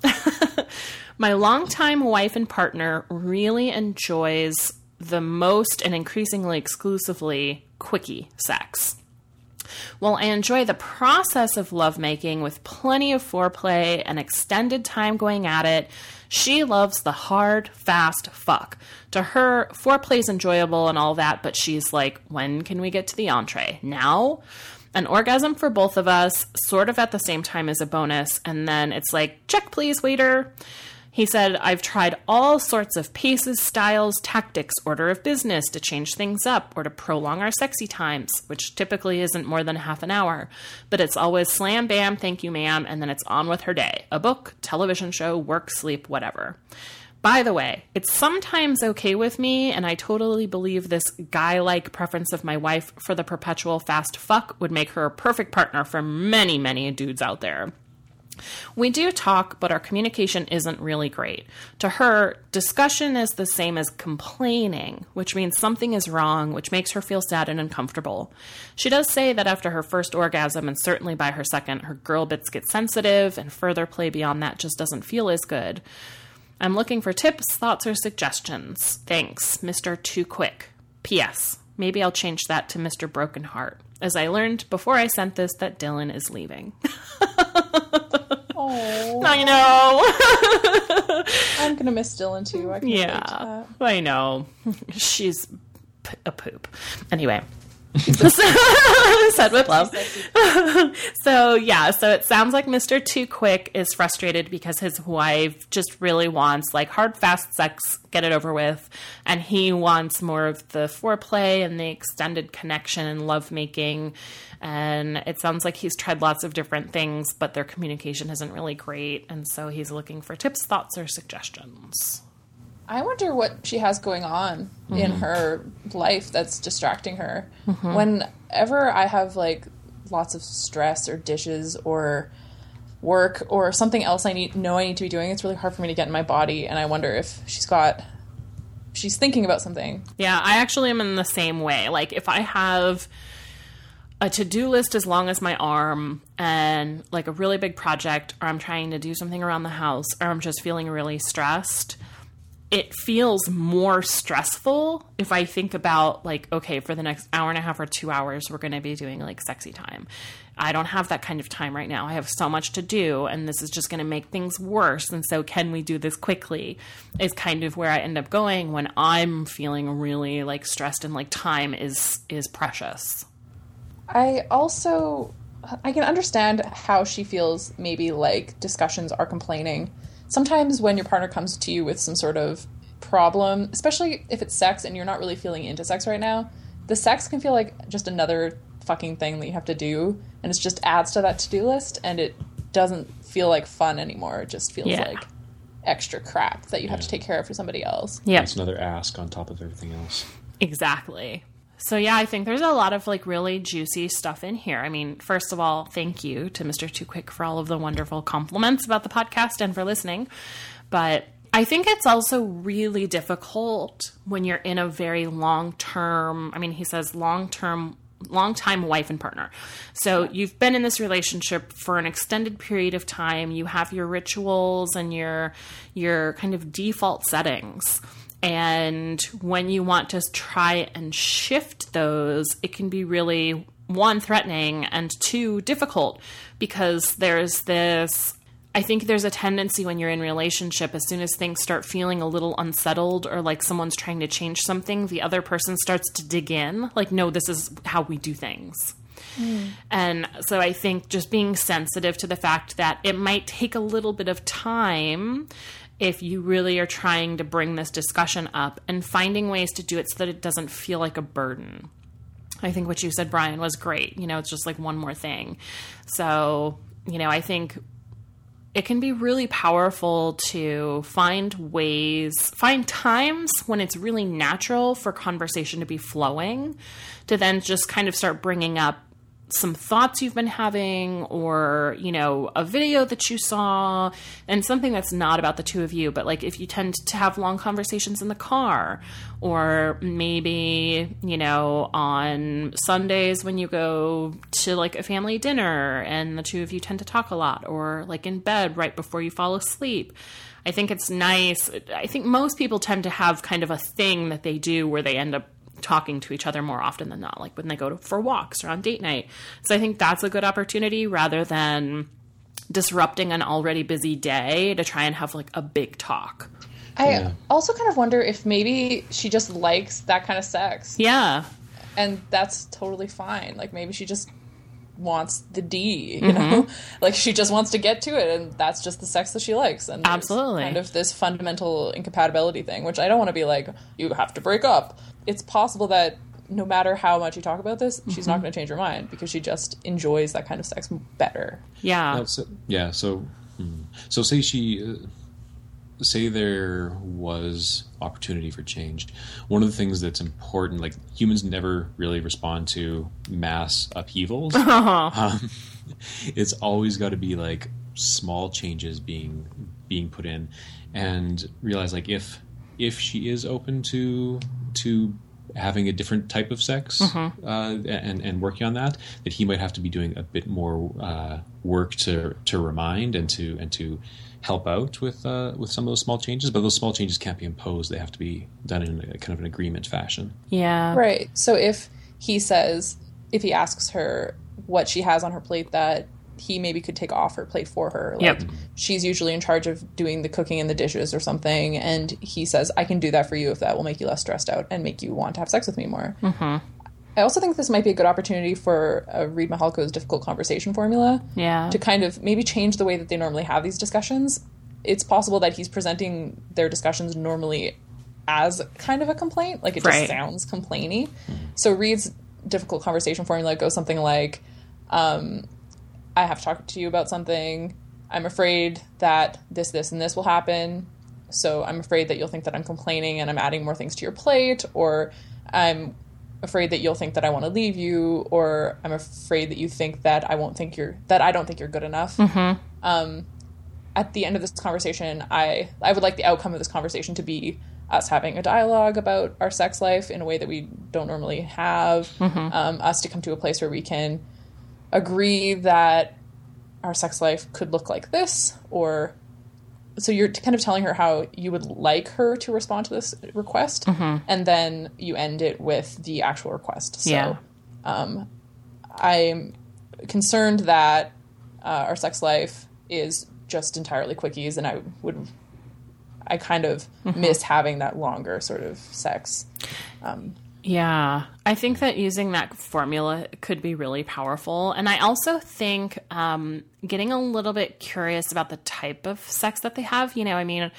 my longtime wife and partner really enjoys the most and increasingly exclusively quickie sex. While I enjoy the process of lovemaking with plenty of foreplay and extended time going at it, she loves the hard, fast fuck. To her, foreplay is enjoyable and all that, but she's like, when can we get to the entree? Now? An orgasm for both of us, sort of at the same time as a bonus, and then it's like, check please, waiter. He said, I've tried all sorts of paces, styles, tactics, order of business to change things up or to prolong our sexy times, which typically isn't more than half an hour. But it's always slam bam, thank you, ma'am, and then it's on with her day a book, television show, work, sleep, whatever. By the way, it's sometimes okay with me, and I totally believe this guy like preference of my wife for the perpetual fast fuck would make her a perfect partner for many, many dudes out there. We do talk, but our communication isn't really great. To her, discussion is the same as complaining, which means something is wrong, which makes her feel sad and uncomfortable. She does say that after her first orgasm, and certainly by her second, her girl bits get sensitive, and further play beyond that just doesn't feel as good. I'm looking for tips, thoughts, or suggestions. Thanks, Mr. Too Quick. P.S. Maybe I'll change that to Mr. Broken Heart, as I learned before I sent this that Dylan is leaving. Oh, I know. I'm gonna miss Dylan too. I can relate to yeah, that. I know. She's p- a poop. Anyway. Said with love. so yeah, so it sounds like Mr. Too Quick is frustrated because his wife just really wants like hard, fast sex, get it over with, and he wants more of the foreplay and the extended connection and lovemaking. And it sounds like he's tried lots of different things, but their communication isn't really great, and so he's looking for tips, thoughts, or suggestions. I wonder what she has going on in mm-hmm. her life that's distracting her. Mm-hmm. Whenever I have like lots of stress or dishes or work or something else I need know I need to be doing, it's really hard for me to get in my body and I wonder if she's got she's thinking about something. Yeah, I actually am in the same way. Like if I have a to-do list as long as my arm and like a really big project or I'm trying to do something around the house or I'm just feeling really stressed, it feels more stressful if I think about like okay, for the next hour and a half or 2 hours we're going to be doing like sexy time. I don't have that kind of time right now. I have so much to do, and this is just going to make things worse. And so, can we do this quickly? Is kind of where I end up going when I'm feeling really like stressed and like time is is precious. I also I can understand how she feels maybe like discussions are complaining. Sometimes when your partner comes to you with some sort of problem, especially if it's sex and you're not really feeling into sex right now, the sex can feel like just another fucking thing that you have to do and it just adds to that to-do list and it doesn't feel like fun anymore. It just feels Yeah. like extra crap that you have to take care of for somebody else. Yeah, It's another ask on top of everything else. Exactly. So yeah, I think there's a lot of like really juicy stuff in here. I mean, first of all, thank you to Mr. Too Quick for all of the wonderful compliments about the podcast and for listening. But I think it's also really difficult when you're in a very long term, I mean, he says long term long time wife and partner. So you've been in this relationship for an extended period of time. You have your rituals and your your kind of default settings. And when you want to try and shift those, it can be really one threatening and two difficult because there's this I think there's a tendency when you're in relationship as soon as things start feeling a little unsettled or like someone's trying to change something, the other person starts to dig in, like no, this is how we do things. Mm. And so I think just being sensitive to the fact that it might take a little bit of time if you really are trying to bring this discussion up and finding ways to do it so that it doesn't feel like a burden. I think what you said, Brian, was great. You know, it's just like one more thing. So, you know, I think it can be really powerful to find ways, find times when it's really natural for conversation to be flowing, to then just kind of start bringing up some thoughts you've been having or you know a video that you saw and something that's not about the two of you but like if you tend to have long conversations in the car or maybe you know on sundays when you go to like a family dinner and the two of you tend to talk a lot or like in bed right before you fall asleep. I think it's nice. I think most people tend to have kind of a thing that they do where they end up talking to each other more often than not, like when they go to, for walks or on date night. So I think that's a good opportunity rather than disrupting an already busy day to try and have like a big talk. I Yeah. also kind of wonder if maybe she just likes that kind of sex. Yeah. and that's totally fine. Like maybe she just wants the D, you mm-hmm. know, like she just wants to get to it, and that's just the sex that she likes. And there's Absolutely. kind of this fundamental incompatibility thing, which I don't want to be like you have to break up. It's possible that no matter how much you talk about this, she's not going to change her mind because she just enjoys that kind of sex better. Yeah. So- yeah. So, hmm. so say she, uh, say there was opportunity for change. One of the things that's important, like humans never really respond to mass upheavals. um, it's always got to be like small changes being being put in, and realize like if if she is open to to having a different type of sex uh, and and working on that, that he might have to be doing a bit more uh, work to to remind and to and to help out with uh, with some of those small changes. But those small changes can't be imposed; they have to be done in a kind of an agreement fashion. Yeah. Right. So if he says, if he asks her what she has on her plate that he maybe could take off her plate for her, like Yep. she's usually in charge of doing the cooking and the dishes or something, and he says, I can do that for you if that will make you less stressed out and make you want to have sex with me more. Mm-hmm. I also think this might be a good opportunity for uh, Reid Mihalko's difficult conversation formula Yeah. to kind of maybe change the way that they normally have these discussions. It's possible that he's presenting their discussions normally as kind of a complaint, like it just sounds complainy. So Reid's difficult conversation formula goes something like, um, "I have to talk to you about something. I'm afraid that this, this, and this will happen. So I'm afraid that you'll think that I'm complaining and I'm adding more things to your plate, or I'm afraid that you'll think that I want to leave you, or I'm afraid that you think that I won't think you're that I don't think you're good enough. Um, at the end of this conversation, I I would like the outcome of this conversation to be us having a dialogue about our sex life in a way that we don't normally have. Um, us to come to a place where we can agree that our sex life could look like this, or so you're kind of telling her how you would like her to respond to this request, mm-hmm. and then you end it with the actual request. So Yeah. Um, I'm concerned that uh, our sex life is just entirely quickies, and I would, I kind of mm-hmm. miss having that longer sort of sex. Um, Yeah, I think that using that formula could be really powerful. And I also think um, getting a little bit curious about the type of sex that they have. You know, I mean,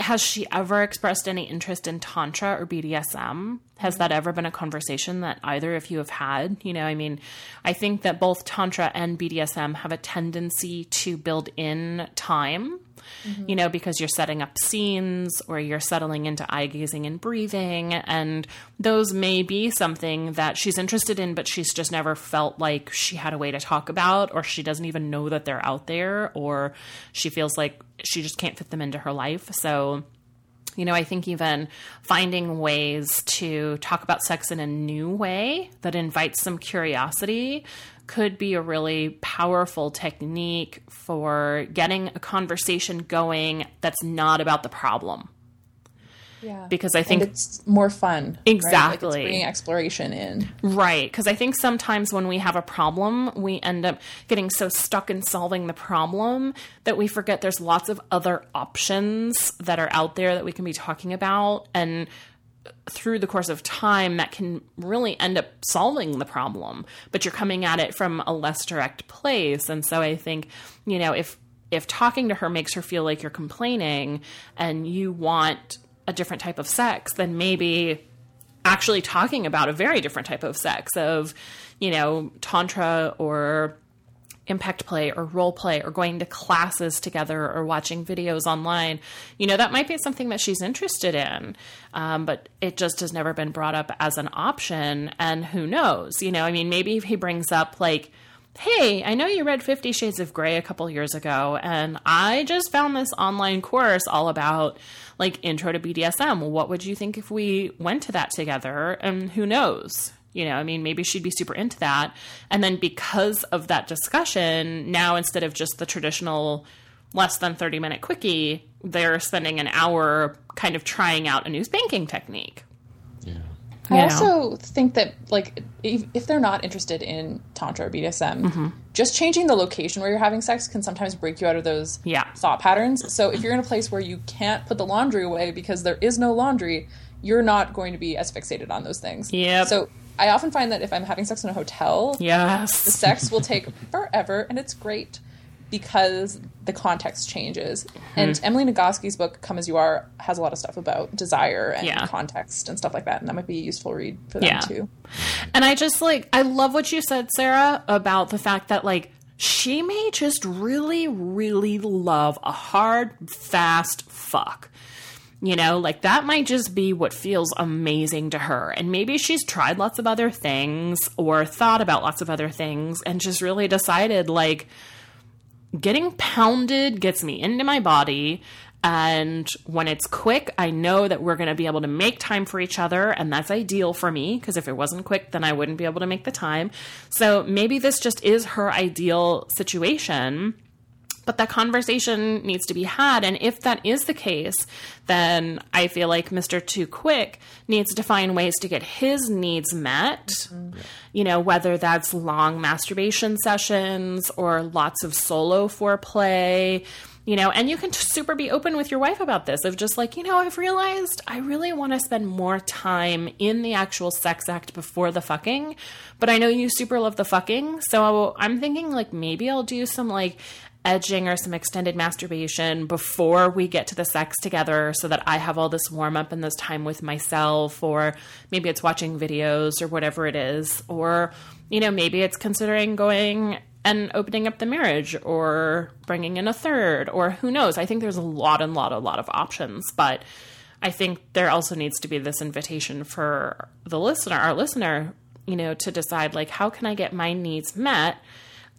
has she ever expressed any interest in Tantra or BDSM? Has that ever been a conversation that either of you have had? You know, I mean, I think that both Tantra and BDSM have a tendency to build in time mm-hmm. you know, because you're setting up scenes or you're settling into eye gazing and breathing. And those may be something that she's interested in, but she's just never felt like she had a way to talk about, or she doesn't even know that they're out there, or she feels like she just can't fit them into her life. So, you know, I think even finding ways to talk about sex in a new way that invites some curiosity could be a really powerful technique for getting a conversation going that's not about the problem. Yeah, Because I and think it's more fun. right? Like Exactly. bringing exploration in. Right. Because I think sometimes when we have a problem, we end up getting so stuck in solving the problem that we forget there's lots of other options that are out there that we can be talking about. And through the course of time, that can really end up solving the problem, but you're coming at it from a less direct place. And so I think, you know, if if talking to her makes her feel like you're complaining and you want a different type of sex, than maybe actually talking about a very different type of sex of, you know, tantra or impact play or role play or going to classes together or watching videos online, you know, that might be something that she's interested in. Um, but it just has never been brought up as an option. And who knows? You know, I mean, maybe if he brings up, like, hey, I know you read Fifty Shades of Grey a couple years ago, and I just found this online course all about like intro to BDSM. What would you think if we went to that together? And who knows? You know, I mean, maybe she'd be super into that. And then because of that discussion, now instead of just the traditional less than 30 minute quickie, they're spending an hour kind of trying out a new spanking technique. I know? also think that like if, if they're not interested in tantra or BDSM, Mm-hmm. just changing the location where you're having sex can sometimes break you out of those Yeah. thought patterns. So if you're in a place where you can't put the laundry away because there is no laundry, you're not going to be as fixated on those things. Yeah. So I often find that if I'm having sex in a hotel, Yes. the sex will take forever and it's great because the context changes. Mm-hmm. And Emily Nagoski's book Come As You Are has a lot of stuff about desire and Yeah. context and stuff like that and that might be a useful read for them Yeah. too. And I just like, I love what you said, Sarah, about the fact that like she may just really, really love a hard, fast fuck. You know, like that might just be what feels amazing to her. And maybe she's tried lots of other things or thought about lots of other things and just really decided like, getting pounded gets me into my body And when it's quick, I know that we're going to be able to make time for each other. And that's ideal for me because if it wasn't quick, then I wouldn't be able to make the time. So maybe this just is her ideal situation but that conversation needs to be had. And if that is the case, then I feel like Mr. Too Quick needs to find ways to get his needs met. Mm-hmm. You know, whether that's long masturbation sessions or lots of solo foreplay. You know, and you can super be open with your wife about this of just like, you know, I've realized I really want to spend more time in the actual sex act before the fucking, but I know you super love the fucking. So I'm thinking like maybe I'll do some like edging or some extended masturbation before we get to the sex together so that I have all this warm up and this time with myself, or maybe it's watching videos or whatever it is, or, you know, maybe it's considering going and opening up the marriage or bringing in a third, or who knows. I think there's a lot and lot, a lot of options, but I think there also needs to be this invitation for the listener, our listener, you know, to decide like, how can I get my needs met?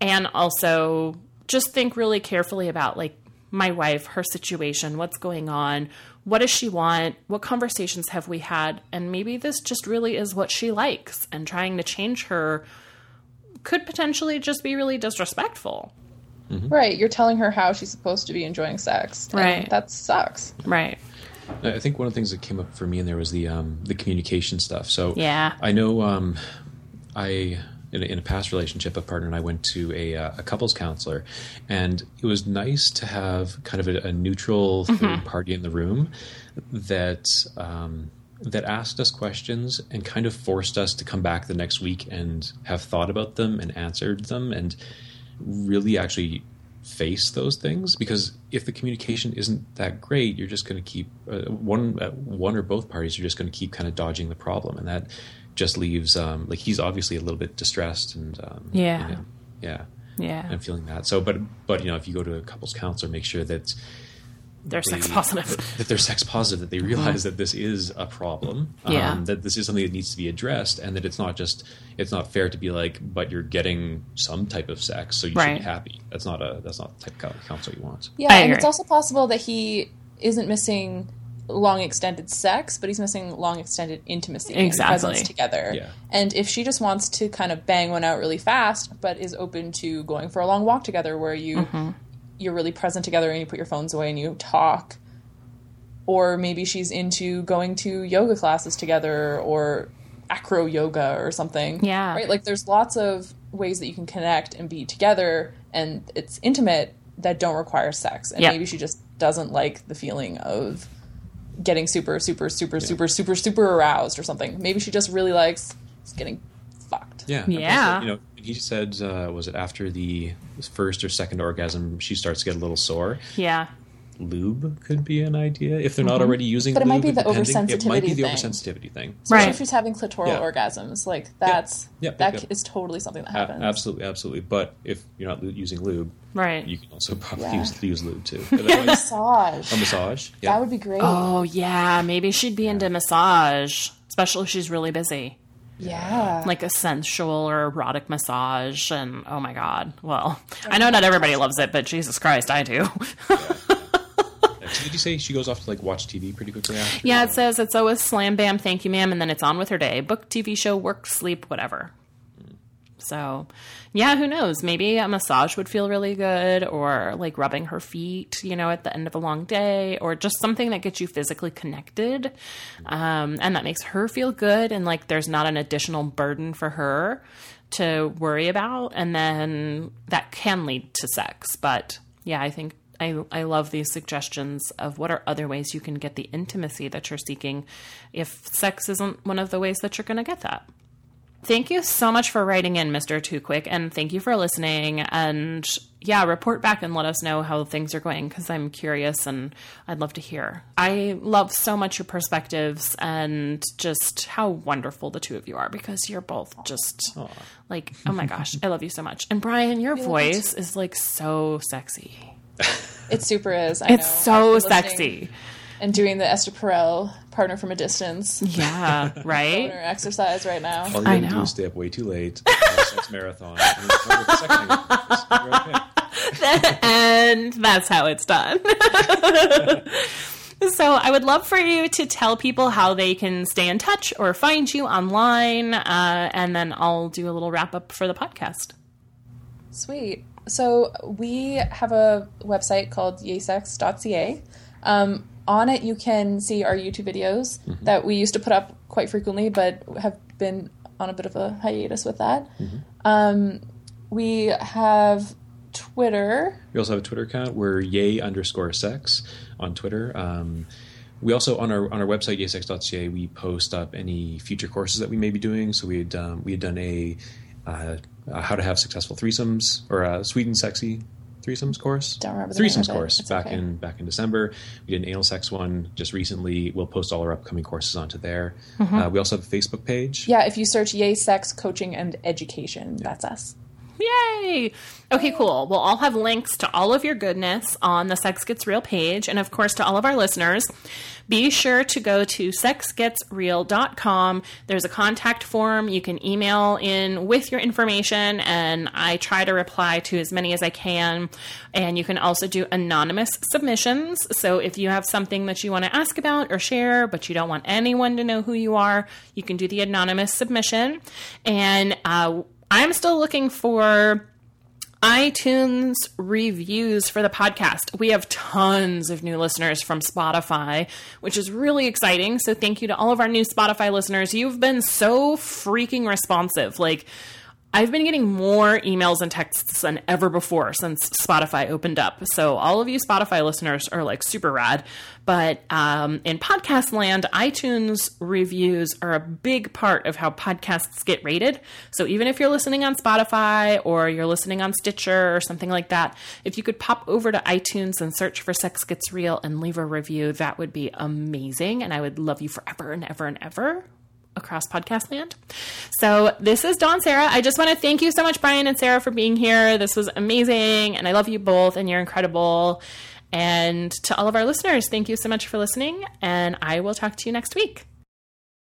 And also just think really carefully about like my wife, her situation, what's going on, what does she want, what conversations have we had, and maybe this just really is what she likes, and trying to change her could potentially just be really disrespectful. Mm-hmm. Right. You're telling her how she's supposed to be enjoying sex. Right. That sucks. Right. I think one of the things that came up for me in there was the um, the communication stuff. So yeah, I know um, I in a, in a, past relationship, a partner and I went to a, uh, a, couples counselor, and it was nice to have kind of a, a neutral mm-hmm. third party in the room that um, that asked us questions and kind of forced us to come back the next week and have thought about them and answered them and really actually face those things because if the communication isn't that great you're just going to keep uh, one uh, one or both parties are just going to keep kind of dodging the problem and that just leaves um, like he's obviously a little bit distressed and um, yeah, you know, yeah, yeah, I'm feeling that. So, but but you know, if you go to a couples counselor, make sure that they're they, sex positive. That they're sex positive. That they mm-hmm. realize that this is a problem. Yeah. Um, that this is something that needs to be addressed, and that it's not just it's not fair to be like, but you're getting some type of sex, so you right. should be happy. That's not a that's not the type of counselor you want. Yeah, and it's also possible that he isn't missing long extended sex, but he's missing long extended intimacy exactly. and presence together. Yeah. And if she just wants to kind of bang one out really fast, but is open to going for a long walk together where you mm-hmm. You're really present together and you put your phones away and you talk. Or maybe she's into going to yoga classes together or acro yoga or something. Yeah. Right? Like there's lots of ways that you can connect and be together and it's intimate that don't require sex. And yep. maybe she just doesn't like the feeling of getting super, super, super, yeah. super, super, super aroused or something. Maybe she just really likes getting fucked. Yeah. Yeah. You know, he said, uh, was it after the first or second orgasm, she starts to get a little sore. Yeah lube could be an idea if they're not mm-hmm. already using. But it might be the oversensitivity. Thing. It might be the thing. oversensitivity thing, right? If she's having clitoral yeah. orgasms, like that's yeah. Yeah, that is totally something that happens. A- absolutely, absolutely. But if you're not using lube, right, you can also probably use, use lube too. a massage. A massage. That would be great. Oh yeah, maybe she'd be into massage, especially if she's really busy. Yeah. Like a sensual or erotic massage. And oh my God. Well, oh I know not everybody loves it, but Jesus Christ, I do. Did you say she goes off to like watch TV pretty quickly after? Yeah, it says it's always slam bam, thank you, ma'am, and then it's on with her day. Book, TV show, work, sleep, whatever. So, yeah, who knows? Maybe a massage would feel really good, or like rubbing her feet, you know, at the end of a long day, or just something that gets you physically connected. Um, and that makes her feel good, and like there's not an additional burden for her to worry about. And then that can lead to sex. But yeah, I think I, I love these suggestions of what are other ways you can get the intimacy that you're seeking if sex isn't one of the ways that you're going to get that. Thank you so much for writing in, Mr. Too Quick, and thank you for listening. And yeah, report back and let us know how things are going because I'm curious and I'd love to hear. I love so much your perspectives and just how wonderful the two of you are because you're both just Aww. like, oh my gosh, I love you so much. And Brian, your voice is like so sexy. It super is. I it's know. so sexy. And doing the Esther Perel partner from a distance. Yeah, right. exercise right now. All you gotta do is stay up way too late, sex marathon. okay. and that's how it's done. So I would love for you to tell people how they can stay in touch or find you online, uh, and then I'll do a little wrap up for the podcast. Sweet. So we have a website called yaysex.ca. Um, on it, you can see our YouTube videos that we used to put up quite frequently, but have been on a bit of a hiatus with that. Um, we have Twitter. We also have a Twitter account. We're yay underscore sex on Twitter. Um, we also on our on our website yaysex.ca we post up any future courses that we may be doing. So we had um, we had done a, uh, a how to have successful threesomes or a sweet and sexy threesomes course. Don't remember the threesomes course It's back okay. in back in December. We did an anal sex one just recently. We'll post all our upcoming courses onto there. Mm-hmm. Uh, we also have a Facebook page. Yeah, if you search Yay Sex Coaching and Education, that's us. Yay! Okay, cool. Well, I'll have links to all of your goodness on the Sex Gets Real page. And of course, to all of our listeners, be sure to go to sexgetsreal.com. There's a contact form. You can email in with your information, and I try to reply to as many as I can. And you can also do anonymous submissions. So if you have something that you want to ask about or share, but you don't want anyone to know who you are, you can do the anonymous submission. And uh, I'm still looking for iTunes reviews for the podcast. We have tons of new listeners from Spotify, which is really exciting. So thank you to all of our new Spotify listeners. You've been so freaking responsive. Like, I've been getting more emails and texts than ever before since Spotify opened up. So all of you Spotify listeners are like super rad. But um, in podcast land, iTunes reviews are a big part of how podcasts get rated. So even if you're listening on Spotify or you're listening on Stitcher or something like that, if you could pop over to iTunes and search for Sex Gets Real and leave a review, that would be amazing. And I would love you forever and ever and ever across podcast land. So this is Dawn Serra. I just want to thank you so much, Brian and Sarah, for being here. This was amazing, and I love you both, and you're incredible. And to all of our listeners, thank you so much for listening, and I will talk to you next week.